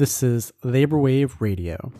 This is Labor Wave Radio.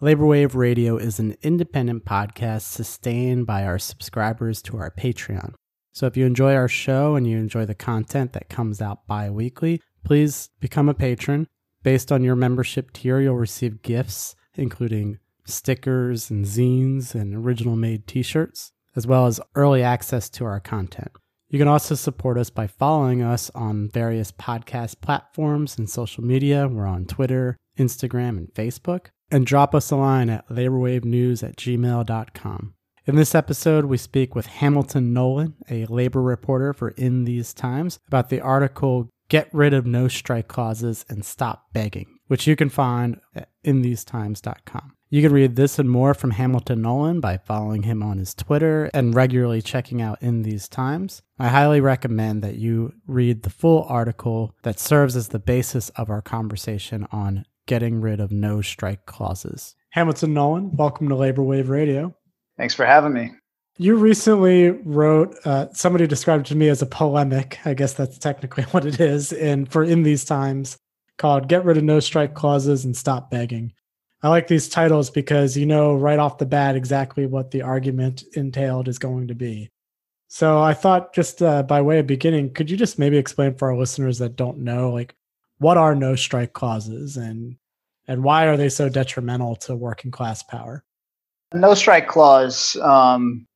Labor Wave Radio is an independent podcast sustained by our subscribers to our Patreon. So if you enjoy our show and you enjoy the content that comes out bi weekly, please become a patron. Based on your membership tier, you'll receive gifts, including stickers and zines and original made t shirts, as well as early access to our content. You can also support us by following us on various podcast platforms and social media. We're on Twitter, Instagram, and Facebook and drop us a line at laborwavenews at gmail.com. In this episode, we speak with Hamilton Nolan, a labor reporter for In These Times, about the article Get Rid of No Strike Clauses and Stop Begging, which you can find at inthesetimes.com. You can read this and more from Hamilton Nolan by following him on his Twitter and regularly checking out In These Times. I highly recommend that you read the full article that serves as the basis of our conversation on getting rid of no strike clauses. Hamilton Nolan, welcome to Labor Wave Radio. Thanks for having me. You recently wrote, uh, somebody described it to me as a polemic. I guess that's technically what it is. And for In These Times, called Get Rid of No Strike Clauses and Stop Begging. I like these titles because you know right off the bat exactly what the argument entailed is going to be. So I thought, just uh, by way of beginning, could you just maybe explain for our listeners that don't know, like, what are no strike clauses and and why are they so detrimental to working class power? No strike clause um,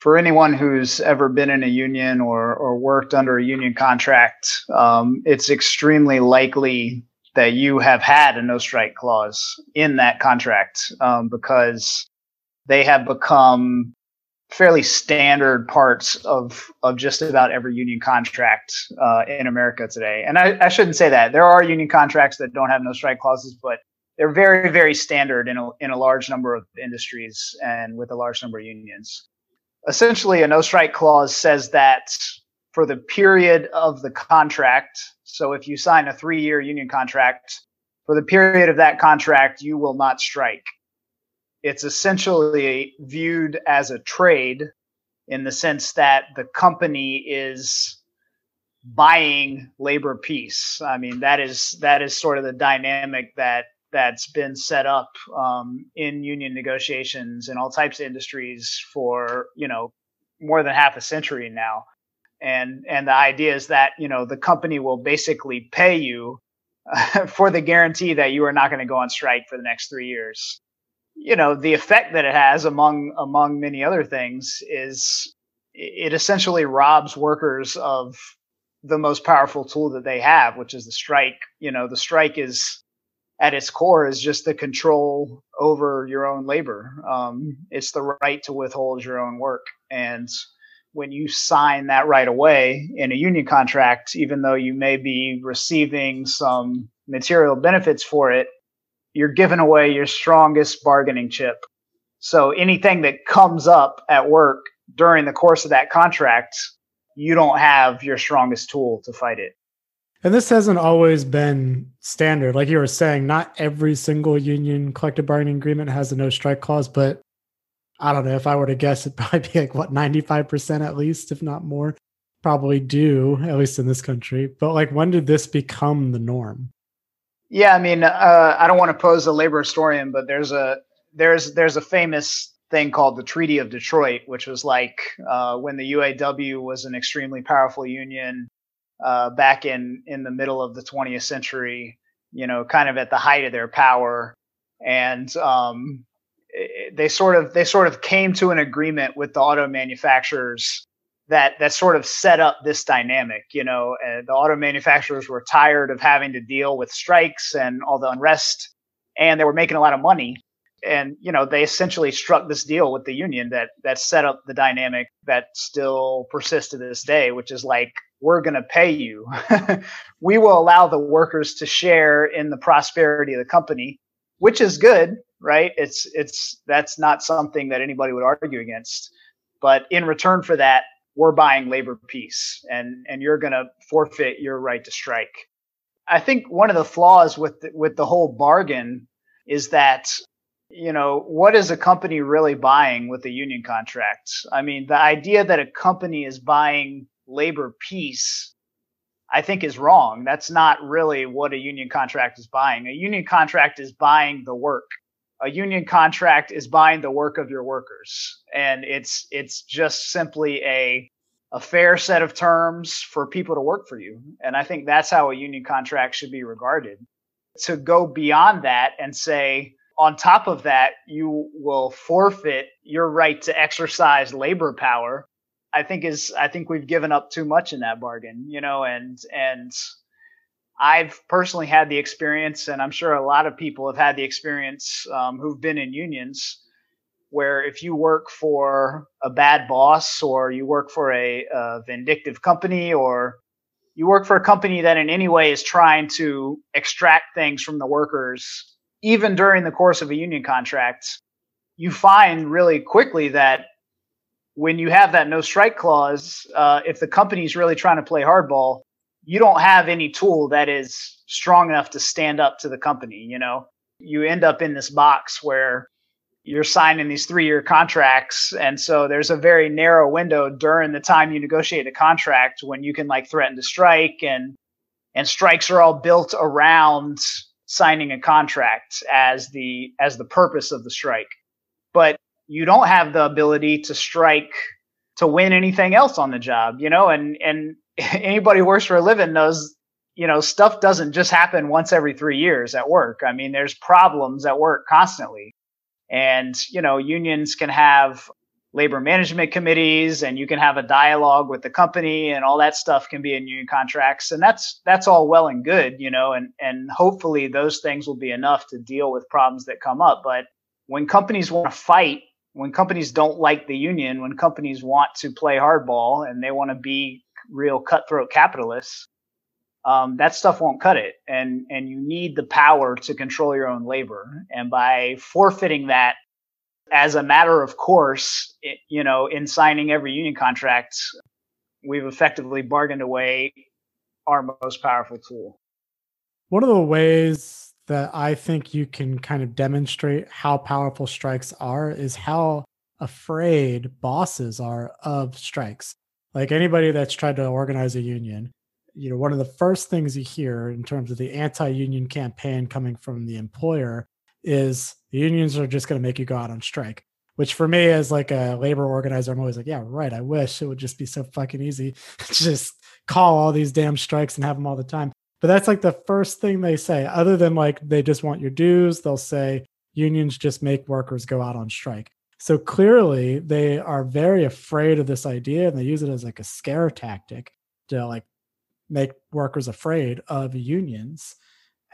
for anyone who's ever been in a union or or worked under a union contract, um, it's extremely likely that you have had a no strike clause in that contract um, because they have become fairly standard parts of of just about every union contract uh, in America today. And I, I, shouldn't say that there are union contracts that don't have no strike clauses, but they're very very standard in a in a large number of industries and with a large number of unions. Essentially, a no strike clause says that for the period of the contract. So if you sign a three year union contract, for the period of that contract, you will not strike it's essentially viewed as a trade in the sense that the company is buying labor peace. I mean, that is that is sort of the dynamic that that's been set up um, in union negotiations in all types of industries for you know more than half a century now. And and the idea is that you know the company will basically pay you for the guarantee that you are not going to go on strike for the next three years. You know the effect that it has among among many other things is it essentially robs workers of the most powerful tool that they have which is the strike. You know the strike is at its core is just the control over your own labor. Um, it's the right to withhold your own work. And when you sign that right away in a union contract even though you may be receiving some material benefits for it you're giving away your strongest bargaining chip. So anything that comes up at work during the course of that contract, you don't have your strongest tool to fight it. And this hasn't always been standard. Like you were saying, not every single union collective bargaining agreement has a no strike clause, but I don't know if I were to guess, it'd probably be like what, 95% at least, if not more, probably do, at least in this country. But like, when did this become the norm? Yeah, I mean, uh, I don't want to pose a labor historian, but there's a there's there's a famous thing called the Treaty of Detroit, which was like uh, when the UAW was an extremely powerful union uh, back in in the middle of the 20th century. You know, kind of at the height of their power, and um, they sort of they sort of came to an agreement with the auto manufacturers that that sort of set up this dynamic. You know, uh, the auto manufacturers were tired of having to deal with strikes and all the unrest, and they were making a lot of money. And you know, they essentially struck this deal with the union that that set up the dynamic that still persists to this day, which is like we're going to pay you. we will allow the workers to share in the prosperity of the company, which is good, right? It's it's that's not something that anybody would argue against. But in return for that, we're buying labor peace and and you're going to forfeit your right to strike. I think one of the flaws with the, with the whole bargain is that you know, what is a company really buying with a union contract? I mean, the idea that a company is buying labor peace, I think is wrong. That's not really what a union contract is buying. A union contract is buying the work. A union contract is buying the work of your workers. And it's it's just simply a a fair set of terms for people to work for you. And I think that's how a union contract should be regarded. To go beyond that and say, on top of that, you will forfeit your right to exercise labor power. I think is I think we've given up too much in that bargain, you know, and and I've personally had the experience, and I'm sure a lot of people have had the experience um, who've been in unions, where if you work for a bad boss or you work for a, a vindictive company or you work for a company that in any way is trying to extract things from the workers even during the course of a union contract, you find really quickly that when you have that no strike clause, uh, if the company's really trying to play hardball, you don't have any tool that is strong enough to stand up to the company. You know, you end up in this box where you're signing these three year contracts. And so there's a very narrow window during the time you negotiate a contract when you can like threaten to strike and, and strikes are all built around signing a contract as the as the purpose of the strike but you don't have the ability to strike to win anything else on the job you know and and anybody who works for a living knows you know stuff doesn't just happen once every 3 years at work. I mean there's problems at work constantly. And you know unions can have labor management committees and you can have a dialogue with the company and all that stuff can be in union contracts. And that's that's all well and good you know and and hopefully those things will be enough to deal with problems that come up. But when companies want to fight when companies don't like the union when companies want to play hardball and they want to be real cutthroat capitalists um, that stuff won't cut it and and you need the power to control your own labor and by forfeiting that as a matter of course, it, you know, in signing every union contract, we've effectively bargained away our most powerful tool. One of the ways that I think you can kind of demonstrate how powerful strikes are is how afraid bosses are of strikes. Like anybody that's tried to organize a union, you know, one of the first things you hear in terms of the anti union campaign coming from the employer is the unions are just going to make you go out on strike which for me as like a labor organizer i'm always like yeah right i wish it would just be so fucking easy just call all these damn strikes and have them all the time. But that's like the first thing they say other than like they just want your dues they'll say unions just make workers go out on strike so clearly they are very afraid of this idea and they use it as like a scare tactic to like make workers afraid of unions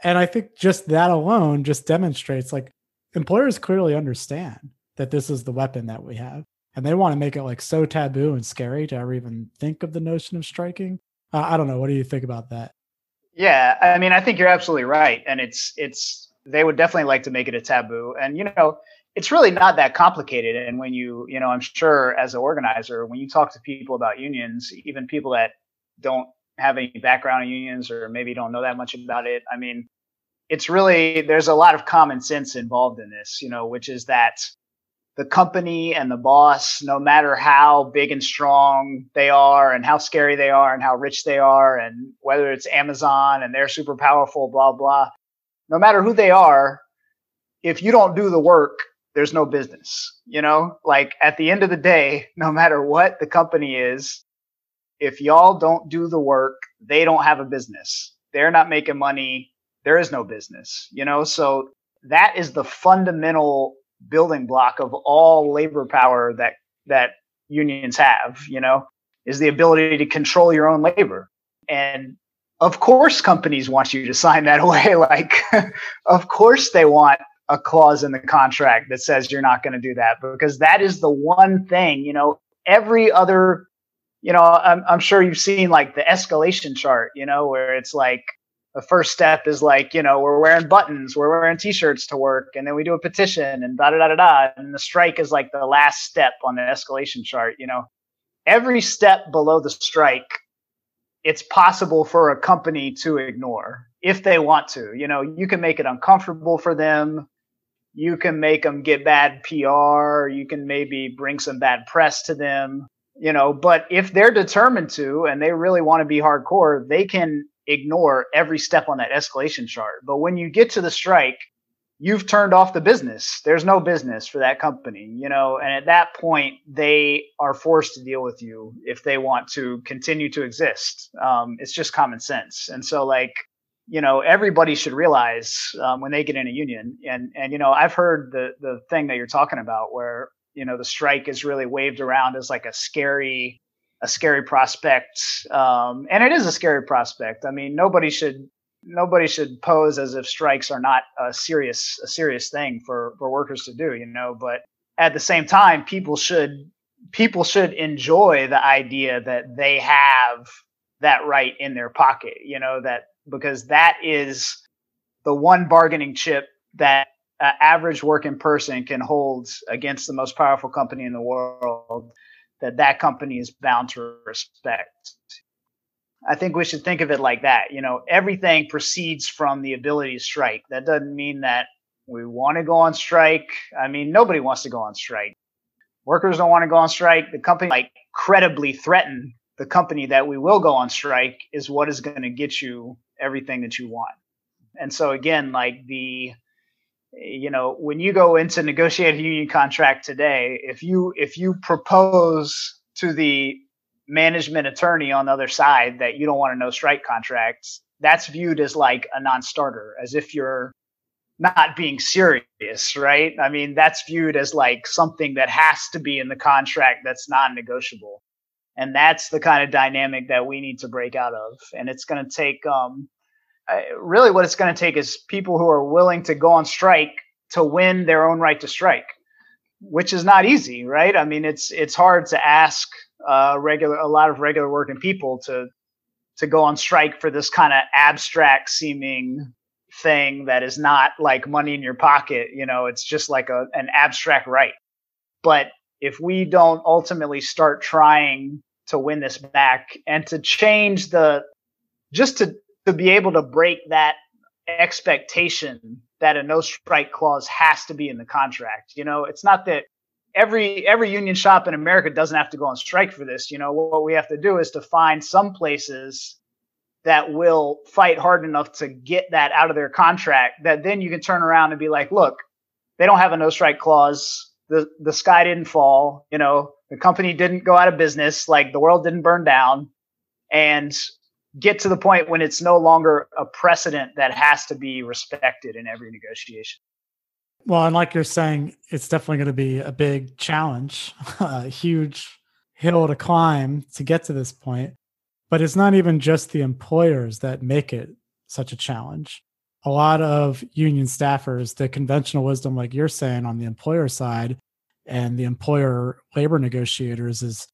and I think just that alone just demonstrates like employers clearly understand that this is the weapon that we have. And they want to make it like so taboo and scary to ever even think of the notion of striking. Uh, I don't know. What do you think about that? Yeah, I mean, I think you're absolutely right. And it's, it's, they would definitely like to make it a taboo. And, you know, it's really not that complicated. And when you, you know, I'm sure as an organizer, when you talk to people about unions, even people that don't have any background in unions or maybe don't know that much about it. I mean, it's really there's a lot of common sense involved in this, you know, which is that the company and the boss, no matter how big and strong they are and how scary they are and how rich they are and whether it's Amazon and they're super powerful, blah, blah, no matter who they are, if you don't do the work, there's no business. You know, like at the end of the day, no matter what the company is, if y'all don't do the work, they don't have a business. They're not making money. There is no business, you know? So that is the fundamental building block of all labor power that, that unions have, you know, is the ability to control your own labor. And of course, companies want you to sign that away. Like, of course, they want a clause in the contract that says you're not going to do that because that is the one thing, you know, every other you know, I'm, I'm sure you've seen like the escalation chart, you know, where it's like the first step is like, you know, we're wearing buttons, we're wearing t-shirts to work, and then we do a petition and da da da da da. And the strike is like the last step on the escalation chart, you know. Every step below the strike, it's possible for a company to ignore if they want to. You know, you can make it uncomfortable for them. You can make them get bad PR, you can maybe bring some bad press to them, you know, but if they're determined to and they really want to be hardcore, they can ignore every step on that escalation chart. But when you get to the strike, you've turned off the business. There's no business for that company, you know, and at that point, they are forced to deal with you if they want to continue to exist. Um, it's just common sense. And so, like, you know, everybody should realize um, when they get in a union, and and you know, I've heard the the thing that you're talking about where you know the strike is really waved around as like a scary a scary prospect um, and it is a scary prospect. I mean nobody should nobody should pose as if strikes are not a serious a serious thing for for workers to do you know but at the same time people should people should enjoy the idea that they have that right in their pocket you know that because that is the one bargaining chip that average working person can hold against the most powerful company in the world that that company is bound to respect I think we should think of it like that. You know, everything proceeds from the ability to strike. That doesn't mean that we want to go on strike. I mean, nobody wants to go on strike. Workers don't want to go on strike. The company like credibly threaten the company that we will go on strike is what is going to get you everything that you want. And so again, like the you no, when you go into negotiate a union contract today, if you if you propose to the management attorney on the other side that you don't want to know strike contracts, that's viewed as like a non-starter, as if you're not being serious, right? I mean, that's viewed as like something that has to be in the contract that's non-negotiable. And that's the kind of dynamic that we need to break out of. And it's going to take, um, really what it's going to take is people who are willing to go on strike to win their own right to strike, which is not easy, right? I mean, it's, it's hard to ask uh, regular a lot of regular working people to to go on strike for this kind of abstract seeming thing that is not like money in your pocket you know it's just like a, an abstract right but if we don't ultimately start trying to win this back and to change the just to to be able to break that expectation that a no strike clause has to be in the contract you know it's not that every every union shop in America doesn't have to go on strike for this. You know, what we have to do is to find some places that will fight hard enough to get that out of their contract that then you can turn around and be like, look, they don't have a no strike clause. The the sky didn't fall, you know, the company didn't go out of business, like the world didn't burn down and get to the point when it's no longer a precedent that has to be respected in every negotiation. Well, and like you're saying, it's definitely going to be a big challenge, a huge hill to climb to get to this point. But it's not even just the employers that make it such a challenge. A lot of union staffers, the conventional wisdom, like you're saying, on the employer side and the employer labor negotiators is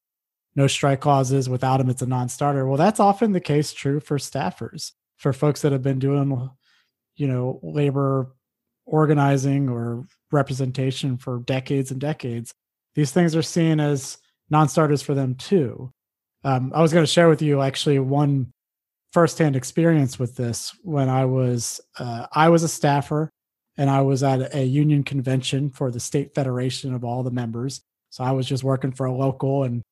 no strike clauses. Without them, it's a non starter. Well, that's often the case true for staffers, for folks that have been doing, you know, labor organizing or representation for decades and decades, these things are seen as non-starters for them too. Um, I was going to share with you actually one firsthand experience with this when I was uh, I was a staffer and I was at a union convention for the state federation of all the members. So I was just working for a local, and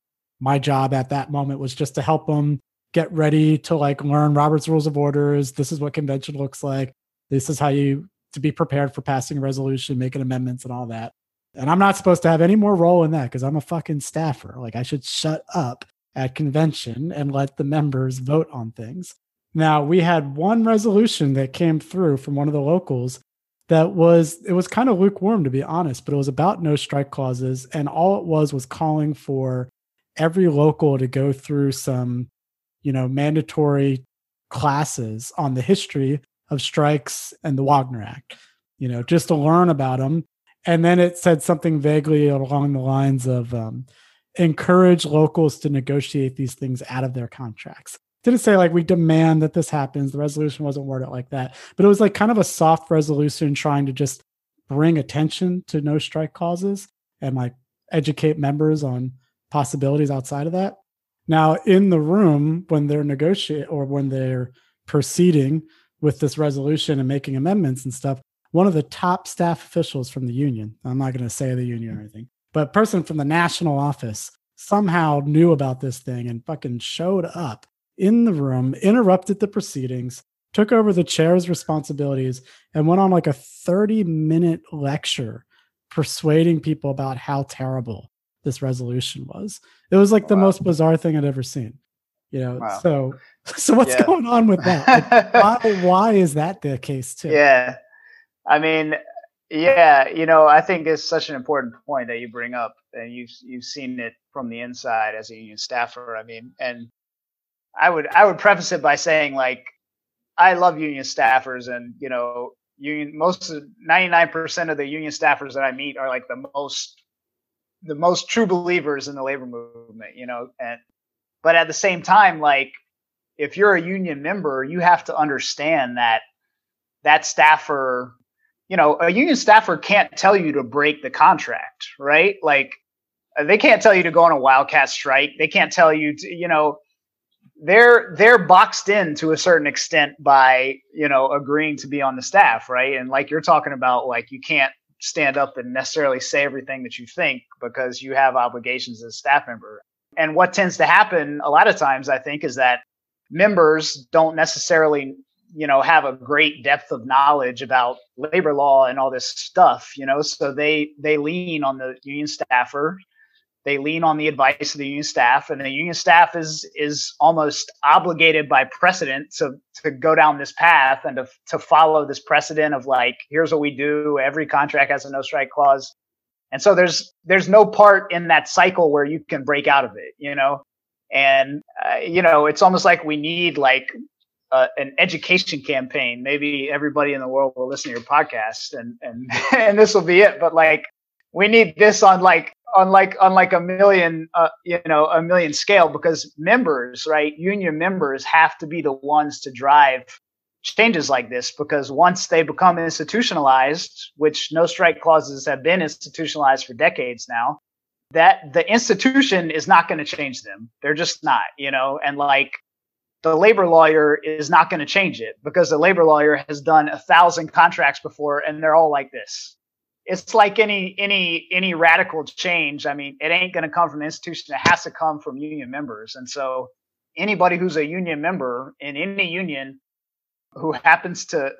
my job at that moment was just to help them get ready to like learn Robert's Rules of Orders. This is what convention looks like. This is how you to be prepared for passing a resolution, making amendments, and all that. And I'm not supposed to have any more role in that because I'm a fucking staffer. Like I should shut up at convention and let the members vote on things. Now we had one resolution that came through from one of the locals that was it was kind of lukewarm to be honest, but it was about no strike clauses and all it was was calling for every local to go through some you know mandatory classes on the history of strikes and the Wagner Act, you know, just to learn about them. And then it said something vaguely along the lines of um, encourage locals to negotiate these things out of their contracts. Didn't say like we demand that this happens. The resolution wasn't worded like that, but it was like kind of a soft resolution trying to just bring attention to no strike causes and like educate members on possibilities outside of that. Now, in the room, when they're negotiating or when they're proceeding with this resolution and making amendments and stuff, one of the top staff officials from the union, I'm not going to say the union or anything, but person from the national office somehow knew about this thing and fucking showed up in the room, interrupted the proceedings, took over the chair's responsibilities, and went on like a 30 minute lecture persuading people about how terrible this resolution was. It was like the most bizarre thing I'd ever seen. You know, wow. so so what's yeah. going on with that? Like, why why is that the case too? Yeah. I mean, yeah, you know, I think it's such an important point that you bring up, and you've you've seen it from the inside as a union staffer. I mean, and I would I would preface it by saying like I love union staffers, and you know, union most ninety nine percent of the union staffers that I meet are like the most the most true believers in the labor movement. You know, and but at the same time, like if you're a union member, you have to understand that that staffer you know, a union staffer can't tell you to break the contract, right? Like uh, they can't tell you to go on a wildcat strike. They can't tell you to, you know, they're they're boxed in to a certain extent by, you know, agreeing to be on the staff, right? And like you're talking about like you can't stand up and necessarily say everything that you think because you have obligations as a staff member. And what tends to happen a lot of times I think is that members don't necessarily you know have a great depth of knowledge about labor law and all this stuff you know? So they they lean on the union staffer. They lean on the advice of the union staff and the union staff is is almost obligated by precedent to to go down this path and to, to follow this precedent of like here's what we do every contract has a no strike clause. And so there's there's no part in that cycle where you can break out of it you know? And uh, you know it's almost like we need like uh, an education campaign. Maybe everybody in the world will listen to your podcast, and and and this will be it. But like, we need this on like on like on like a million, uh, you know, a million scale because members, right? Union members have to be the ones to drive changes like this because once they become institutionalized, which no strike clauses have been institutionalized for decades now, that the institution is not going to change them. They're just not, you know, and like the labor lawyer is not going to change it because the labor lawyer has done a thousand contracts before and they're all like this. It's like any any any radical change. I mean it ain't going to come from the institution it has to come from union members. And so anybody who's a union member in any union who happens to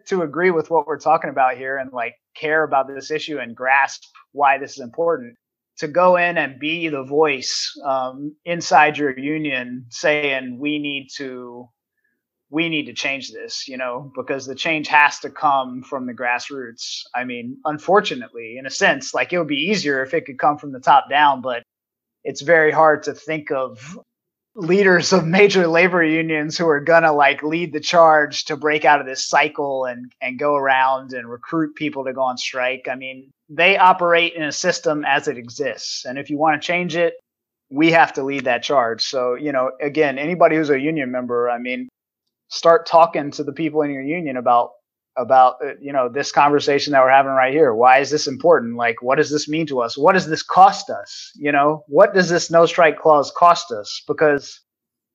to agree with what we're talking about here and like care about this issue and grasp why this is important to go in and be the voice um, inside your union saying we need to we need to change this you know because the change has to come from the grassroots. I mean unfortunately in a sense like it would be easier if it could come from the top down but it's very hard to think of leaders of major labor unions who are gonna like lead the charge to break out of this cycle and and go around and recruit people to go on strike. I mean, they operate in a system as it exists, and if you want to change it, we have to lead that charge. So, you know, again, anybody who's a union member, I mean, start talking to the people in your union about about uh, you know this conversation that we're having right here. Why is this important? Like what does this mean to us? What does this cost us? You know what does this no strike clause cost us? Because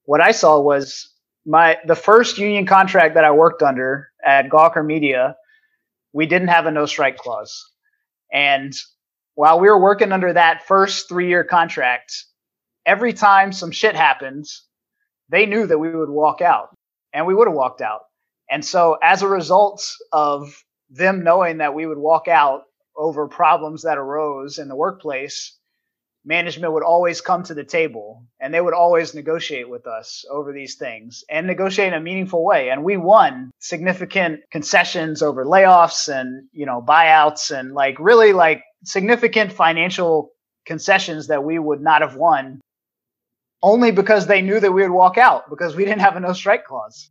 what i saw was my the first union contract that i worked under at gawker media we didn't have a no strike clause. And while we were working under that first three year contract every time some shit happened they knew that we would walk out. And we would have walked out and so, as a result of them knowing that we would walk out over problems that arose in the workplace, management would always come to the table and they would always negotiate with us over these things and negotiate in a meaningful way. And we won significant concessions over layoffs and, you know, buyouts and like really like significant financial concessions that we would not have won only because they knew that we would walk out because we didn't have a no strike clause.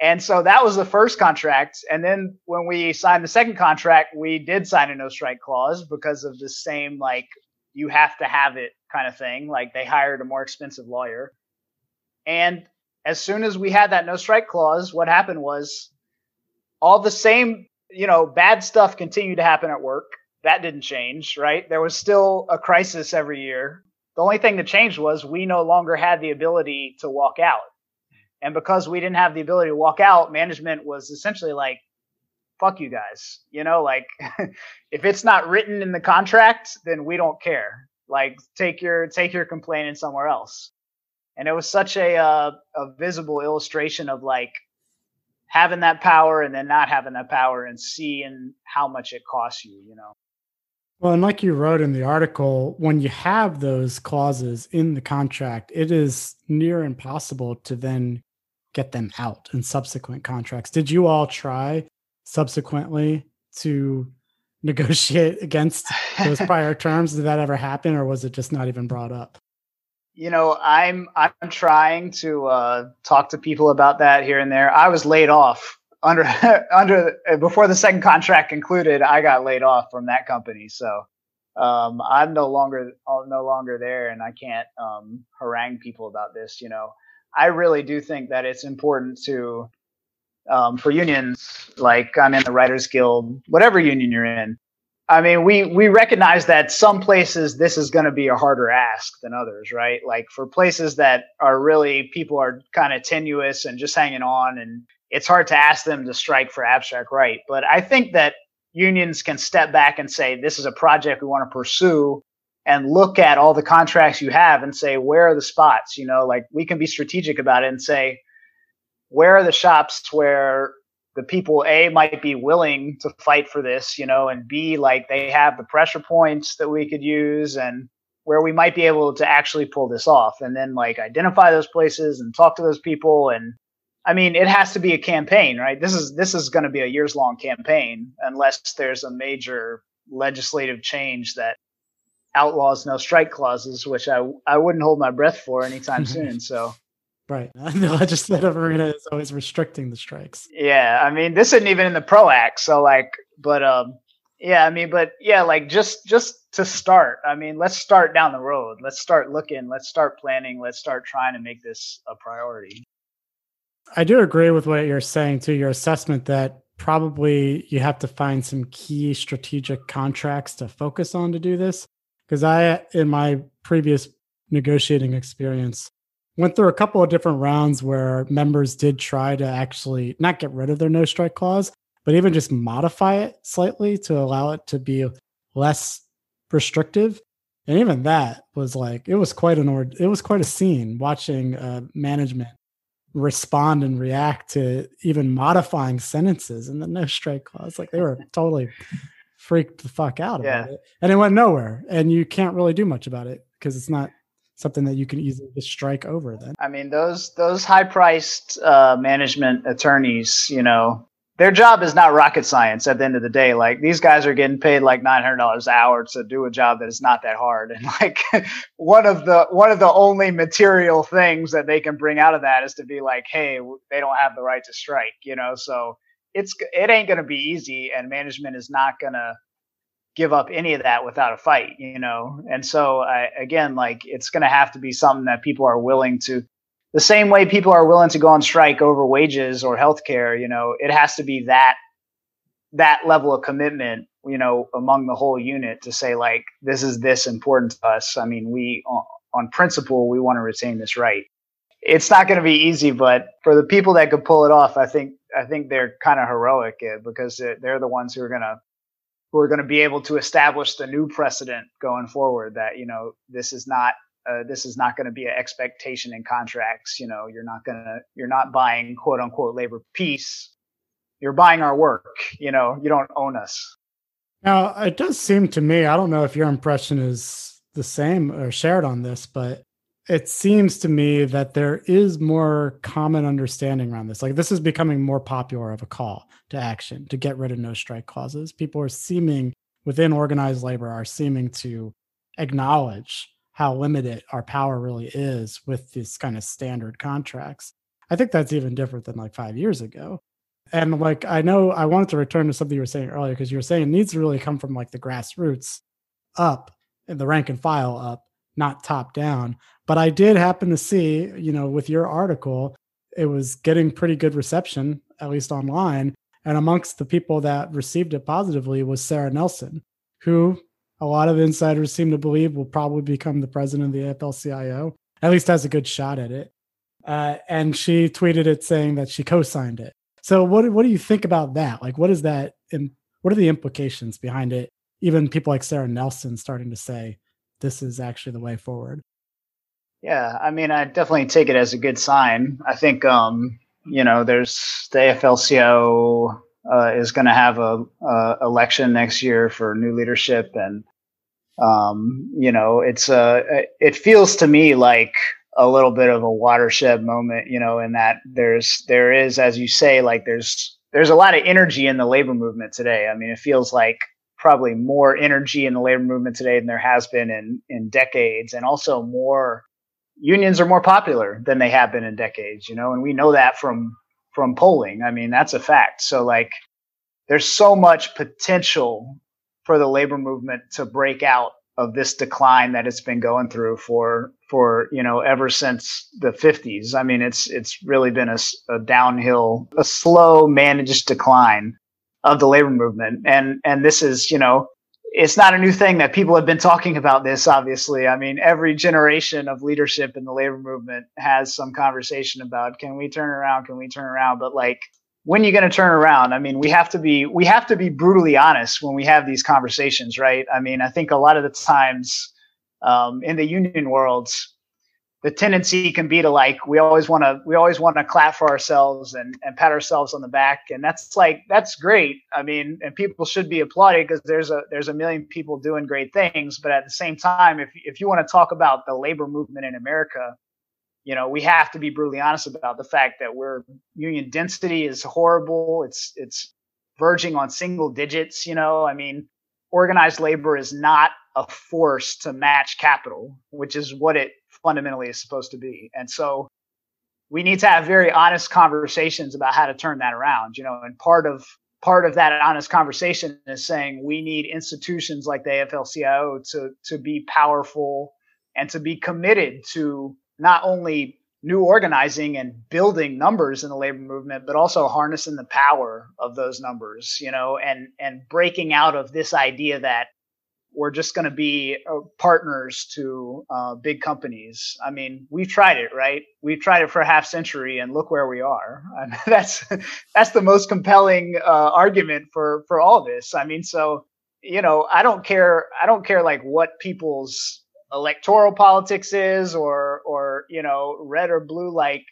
And so that was the first contract. And then when we signed the second contract, we did sign a no strike clause because of the same, like, you have to have it kind of thing. Like, they hired a more expensive lawyer. And as soon as we had that no strike clause, what happened was all the same, you know, bad stuff continued to happen at work. That didn't change, right? There was still a crisis every year. The only thing that changed was we no longer had the ability to walk out and because we didn't have the ability to walk out, management was essentially like, fuck you guys. You know, like if it's not written in the contract, then we don't care. Like take your take your complaint somewhere else. And it was such a uh, a visible illustration of like having that power and then not having that power and seeing how much it costs you, you know. Well, and like you wrote in the article, when you have those clauses in the contract, it is near impossible to then get them out in subsequent contracts. Did you all try subsequently to negotiate against those prior terms? Did that ever happen, or was it just not even brought up? You know, I'm I'm trying to uh, talk to people about that here and there. I was laid off under under before the second contract concluded. I got laid off from that company, so um, I'm no longer I'm no longer there, and I can't um, harangue people about this. You know, I really do think that it's important to um, for unions, like I'm in the Writers Guild, whatever union you're in. I mean, we we recognize that some places this is going to be a harder ask than others, right? Like for places that are really people are kind of tenuous and just hanging on, and it's hard to ask them to strike for abstract right. But I think that unions can step back and say, this is a project we want to pursue, and look at all the contracts you have and say, where are the spots? You know, like we can be strategic about it and say, where are the shops where the people a might be willing to fight for this you know and b like they have the pressure points that we could use and where we might be able to actually pull this off and then like identify those places and talk to those people and i mean it has to be a campaign right this is this is going to be a years long campaign unless there's a major legislative change that outlaws no strike clauses which i i wouldn't hold my breath for anytime soon so Right. the legislative arena is always restricting the strikes. Yeah. I mean, this isn't even in the PRO Act. So, like, but, um, yeah, I mean, but yeah, like just just to start. I mean, let's start down the road. Let's start looking. Let's start planning. Let's start trying to make this a priority. I do agree with what you're saying to your assessment that probably you have to find some key strategic contracts to focus on to do this. Because I, in my previous negotiating experience, went through a couple of different rounds where members did try to actually not get rid of their no strike clause, but even just modify it slightly to allow it to be less restrictive. And even that was like it was quite an or it was quite a scene watching uh, management respond and react to even modifying sentences in the no strike clause. Like they were totally freaked the fuck out about yeah. it, and it went nowhere. And you can't really do much about it because it's not something that you can easily just strike over then i mean those those high priced uh, management attorneys you know their job is not rocket science at the end of the day like these guys are getting paid like $900 an hour to do a job that is not that hard and like one of the one of the only material things that they can bring out of that is to be like hey they don't have the right to strike you know so it's it ain't going to be easy and management is not going to give up any of that without a fight, you know? And so, I, again, like it's going to have to be something that people are willing to, the same way people are willing to go on strike over wages or healthcare, you know, it has to be that, that level of commitment, you know, among the whole unit to say, like, this is this important to us. I mean, we, on, on principle, we want to retain this right. It's not going to be easy, but for the people that could pull it off, I think I think they're kind of heroic eh, because they're the ones who are to who are to be able to establish the new precedent going forward that you know this is not uh, this is not going to be an expectation in contracts you know you're not to you're not buying quote unquote labor peace. You're buying our work you know you don't own us. Now it does seem to me i don't know if your impression is the same or shared on this but it seems to me that there is more common understanding around this. Like this is becoming more popular of a call to action to get rid of no strike clauses. People are seeming within organized labor are seeming to acknowledge how limited our power really is with these kind of standard contracts. I think that's even different than like five years ago. And like I know I wanted to return to something you were saying earlier because you were saying needs to really come from like the grassroots up and the rank and file up not top down. But I did happen to see, you know, with your article, it was getting pretty good reception, at least online. And amongst the people that received it positively was Sarah Nelson, who a lot of insiders seem to believe will probably become the president of the AFL-CIO, at least has a good shot at it. Uh, and she tweeted it saying that she co signed it. So what what do you think about that? Like, what is that? And what are the implications behind it? Even people like Sarah Nelson starting to say this is actually the way forward. Yeah, I mean, I definitely take it as a good sign. I think, um, you know, there's the AFL-CIO uh, is going to have a, a, election next year for new leadership, and um, you know, it's a it feels to me like a little bit of a watershed moment, you know, in that there's there is, as you say, like there's there's a lot of energy in the labor movement today. I mean, it feels like probably more energy in the labor movement today than there has been in in decades, and also more unions are more popular than they have been in decades, you know, and we know that from from polling. I mean, that's a fact. So like there's so much potential for the labor movement to break out of this decline that it's been going through for for you know ever since the 50s. I mean, it's it's really been a, a downhill, a slow managed decline of the labor movement, and and this is you know it's not a new thing that people have been talking about this obviously. I mean every generation of leadership in the labor movement has some conversation about can we turn around? Can we turn around? But like when are you going to turn around? I mean we have to be we have to be brutally honest when we have these conversations right? I mean i think a lot of the times um, in the union world the tendency can be to like we always want to we always want to clap for ourselves and and pat ourselves on the back. And that's like that's great. I mean and people should be applauded because there's a there's a million people doing great things. But at the same time if if you want to talk about the labor movement in america you know we have to be brutally honest about the fact that we're union density is horrible. It's it's verging on single digits you know? I mean organized labor is not a force to match capital which is what it fundamentally is supposed to be. And so we need to have very honest conversations about how to turn that around, you know, and part of part of that honest conversation is saying we need institutions like the AFL-CIO to to be powerful and to be committed to not only new organizing and building numbers in the labor movement but also harnessing the power of those numbers you know and and breaking out of this idea that we're just going to be uh, partners to uh, big companies. I mean, we've tried it, right? We've tried it for a half century, and look where we are. that's that's the most compelling uh, argument for for all this. I mean, so you know, I don't care. I don't care like what people's electoral politics is, or or you know, red or blue. Like,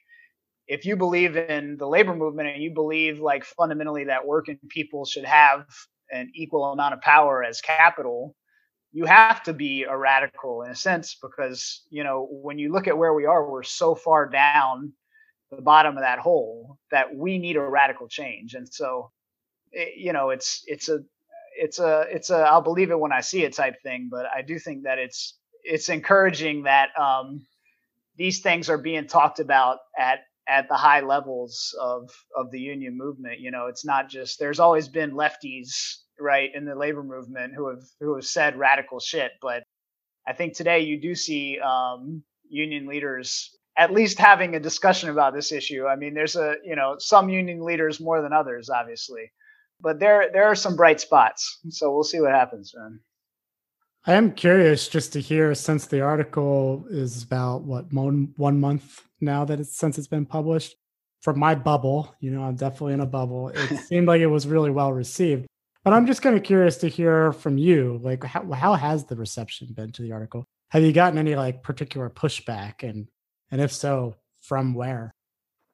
if you believe in the labor movement and you believe like fundamentally that working people should have an equal amount of power as capital you have to be a radical in a sense because you know when you look at where we are we're so far down the bottom of that hole that we need a radical change. And so it, you know it's it's a it's a it's a i'll believe it when i see it type thing but i do think that it's it's encouraging that um, these things are being talked about at at the high levels of of the union movement you know it's not just there's always been lefties right in the labor movement who have who have said radical shit but i think today you do see um, union leaders at least having a discussion about this issue. I mean there's a you know some union leaders more than others obviously but there there are some bright spots. So we'll see what happens man. I am curious just to hear since the article is about what one, one month now that it's since it's been published from my bubble you know i'm definitely in a bubble it seemed like it was really well received but I'm just kind of curious to hear from you, like how how has the reception been to the article? Have you gotten any like particular pushback, and and if so, from where?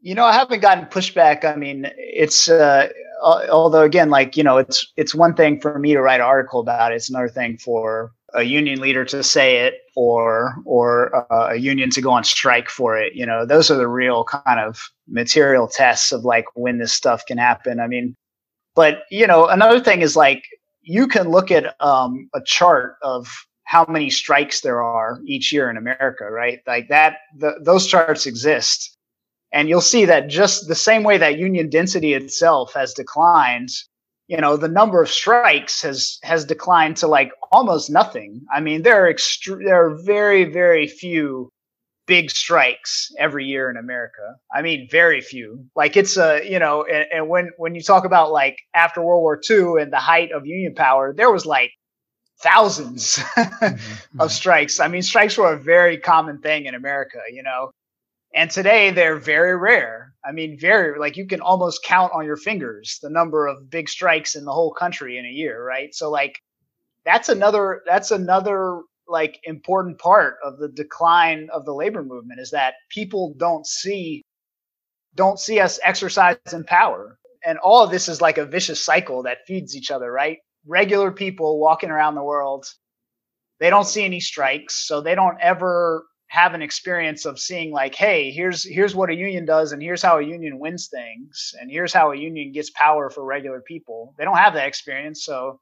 You know, I haven't gotten pushback. I mean, it's uh, although again, like you know, it's it's one thing for me to write an article about it. It's another thing for a union leader to say it or or uh, a union to go on strike for it. You know, those are the real kind of material tests of like when this stuff can happen. I mean, but you know, another thing is like you can look at um, a chart of how many strikes there are each year in America, right? Like that, the, those charts exist, and you'll see that just the same way that union density itself has declined, you know, the number of strikes has has declined to like almost nothing. I mean, there are extre- there are very very few big strikes every year in America. I mean, very few. Like it's a, you know, and, and, when when you talk about like after World War II and the height of union power, there was like thousands mm-hmm. of strikes. I mean, strikes were a very common thing in America, you know. And today they're very rare. I mean, very like you can almost count on your fingers the number of big strikes in the whole country in a year, right? So like that's another that's another like important part of the decline of the labor movement is that people don't see don't see us exercise in power. And all of this is like a vicious cycle that feeds each other, right? Regular people walking around the world, they don't see any strikes, so they don't ever have an experience of seeing like, hey, here's here's what a union does, and here's how a union wins things, and here's how a union gets power for regular people. They don't have that experience, so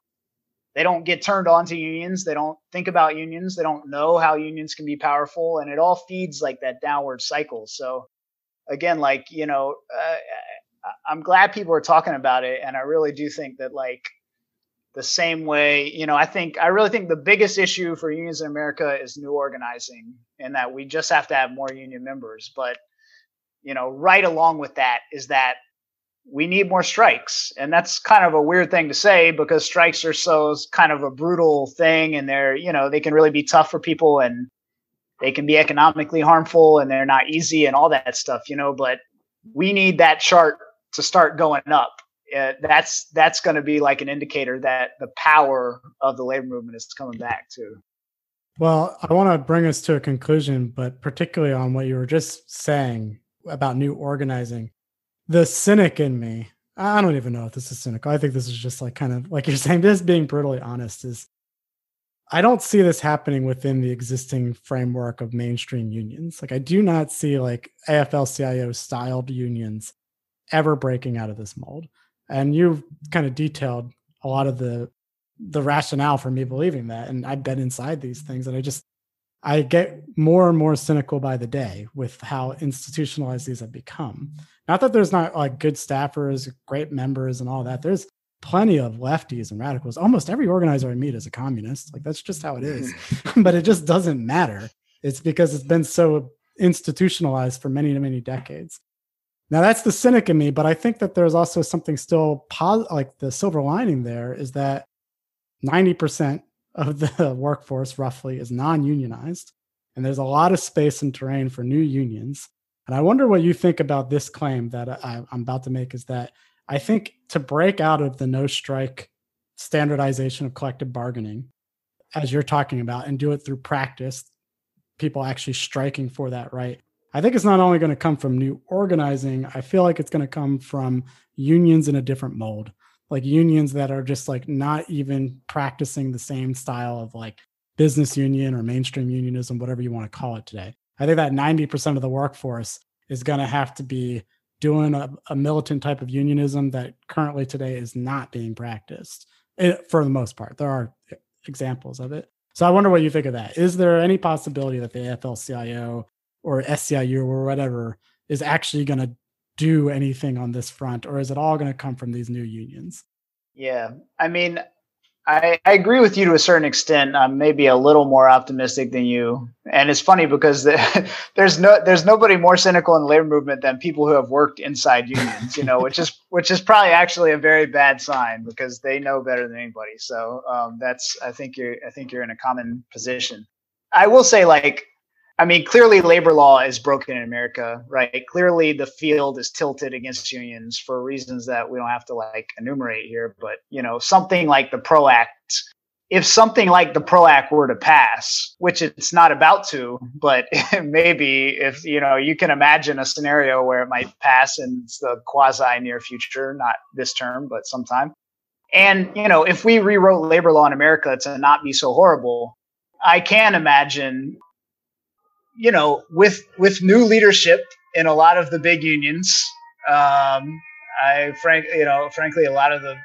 they don't get turned on to unions. They don't think about unions. They don't know how unions can be powerful, and it all feeds like that downward cycle. So again, like you know, uh, I'm glad people are talking about it, and I really do think that like the same way, you know, I think I really think the biggest issue for unions in America is new organizing, and that we just have to have more union members. But you know, right along with that is that we need more strikes, and that's kind of a weird thing to say because strikes are so kind of a brutal thing, and they're you know they can really be tough for people and they can be economically harmful and they're not easy and all that stuff, you know. But we need that chart to start going up. That's that's going to be like an indicator that the power of the labor movement is coming back too. Well, I want to bring us to a conclusion, but particularly on what you were just saying about new organizing. The cynic in me, I don't even know if this is cynical. I think this is just like kind of like you're saying, this being brutally honest is I don't see this happening within the existing framework of mainstream unions. Like I do not see like AFL-CIO styled unions ever breaking out of this mold. And you've kind of detailed a lot of the the rationale for me believing that. And I've been inside these things and I just I get more and more cynical by the day with how institutionalized these have become. Not that there's not like good staffers, great members, and all that. There's plenty of lefties and radicals. Almost every organizer I meet is a communist. Like that's just how it is. Mm-hmm. but it just doesn't matter. It's because it's been so institutionalized for many, many decades. Now that's the cynic in me, but I think that there's also something still positive, like the silver lining there is that 90% of the workforce roughly is non-unionized. And there's a lot of space and terrain for new unions. And I wonder what you think about this claim that I, I'm about to make is that I think to break out of the no strike standardization of collective bargaining, as you're talking about, and do it through practice, people actually striking for that right. I think it's not only going to come from new organizing, I feel like it's going to come from unions in a different mold, like unions that are just like not even practicing the same style of like business union or mainstream unionism, whatever you want to call it today. I think that 90% of the workforce is going to have to be doing a, a, militant type of unionism that currently today is not being practiced it, eh, for the most part. There are examples of it. So I wonder what you think of that. Is there any possibility that the AFL-CIO or SEIU or whatever is actually going to do anything on this front, or is it all going to come from these new unions? Yeah, I mean, I, I agree with you to a certain extent. I'm maybe a little more optimistic than you, and it's funny because the, there's no there's nobody more cynical in the labor movement than people who have worked inside unions. You know, which is which is probably actually a very bad sign because they know better than anybody. So um, that's I think you're I think you're in a common position. I will say like I mean, clearly labor law is broken in America, right? Clearly the field is tilted against unions for reasons that we don't have to like enumerate here. But, you know, something like the PRO Act, if something like the PRO Act were to pass, which it's not about to, but maybe if, you know, you can imagine a scenario where it might pass in the quasi near future, not this term, but sometime. And, you know, if we rewrote labor law in America to not be so horrible, I can imagine you know, with with new leadership in a lot of the big unions, um, I frank, you know, frankly, a lot of the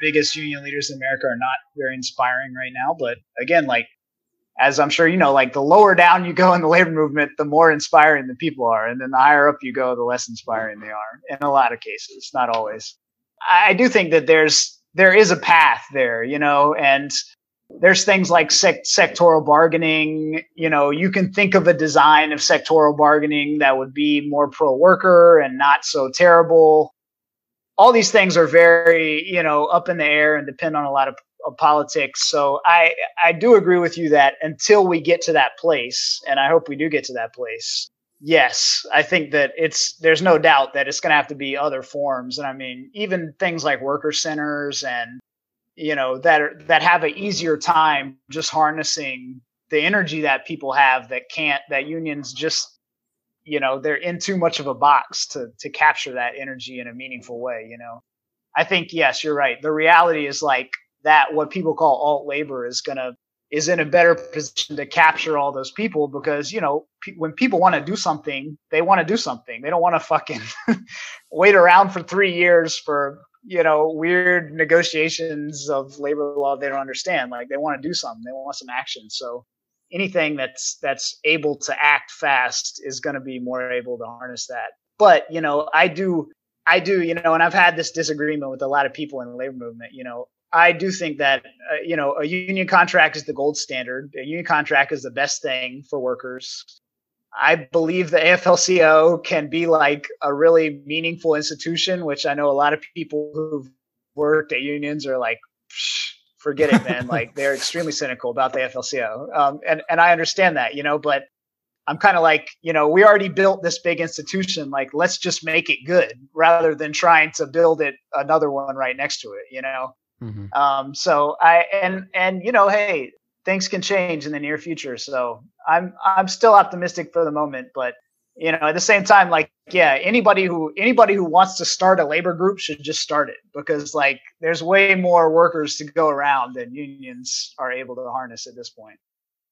biggest union leaders in America are not very inspiring right now. But again, like as I'm sure you know, like the lower down you go in the labor movement, the more inspiring the people are, and then the higher up you go, the less inspiring they are. In a lot of cases, not always. I do think that there's there is a path there, you know, and there's things like sec- sectoral bargaining. You know, you can think of a design of sectoral bargaining that would be more pro worker and not so terrible. All these things are very, you know, up in the air and depend on a lot of, of politics. So I I do agree with you that until we get to that place, and I hope we do get to that place, yes, I think that it's there's no doubt that it's going to have to be other forms, and I mean even things like worker centers and you know that are, that have an easier time just harnessing the energy that people have that can't that unions just you know they're in too much of a box to to capture that energy in a meaningful way you know? I think yes you're right. The reality is like that what people call alt labor is going to is in a better position to capture all those people because you know pe- when people want to do something they want to do something. They don't want to fucking wait around for 3 years for you know weird negotiations of labor law they don't understand like they want to do something they want some action so anything that's that's able to act fast is going to be more able to harness that but you know i do i do you know and i've had this disagreement with a lot of people in the labor movement you know I do think that uh, you know a union contract is the gold standard. A union contract is the best thing for workers. I believe the AFL-CIO can be like a really meaningful institution, which I know a lot of people who've worked at unions are like, forget it, man. like they're extremely cynical about the AFL-CIO, um, and and I understand that, you know, but I'm kind of like, you know, we already built this big institution. Like, let's just make it good rather than trying to build it another one right next to it, you know. Mm-hmm. Um, so I and and you know, hey, things can change in the near future. So I'm I'm still optimistic for the moment, but you know, at the same time, like yeah, anybody who anybody who wants to start a labor group should just start it because like there's way more workers to go around than unions are able to harness at this point.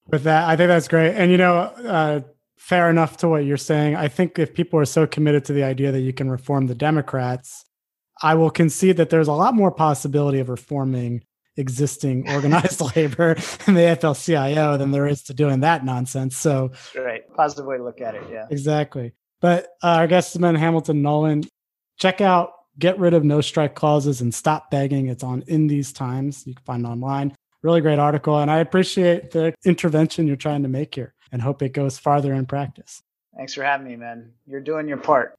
With that, I think that's great, and you know. Uh, fair enough to what you're saying. I think if people are so committed to the idea that you can reform the Democrats, I will concede that there's a lot more possibility of reforming existing organized labor in the AFL-CIO than there is to doing that nonsense. So, right, positive way to look at it. Yeah, exactly. But uh, our guest has been Hamilton Nolan. Check out "Get Rid of No Strike Clauses and Stop Begging." It's on In These Times. You can find it online. Really great article, and I appreciate the intervention you're trying to make here, and hope it goes farther in practice. Thanks for having me, man. You're doing your part.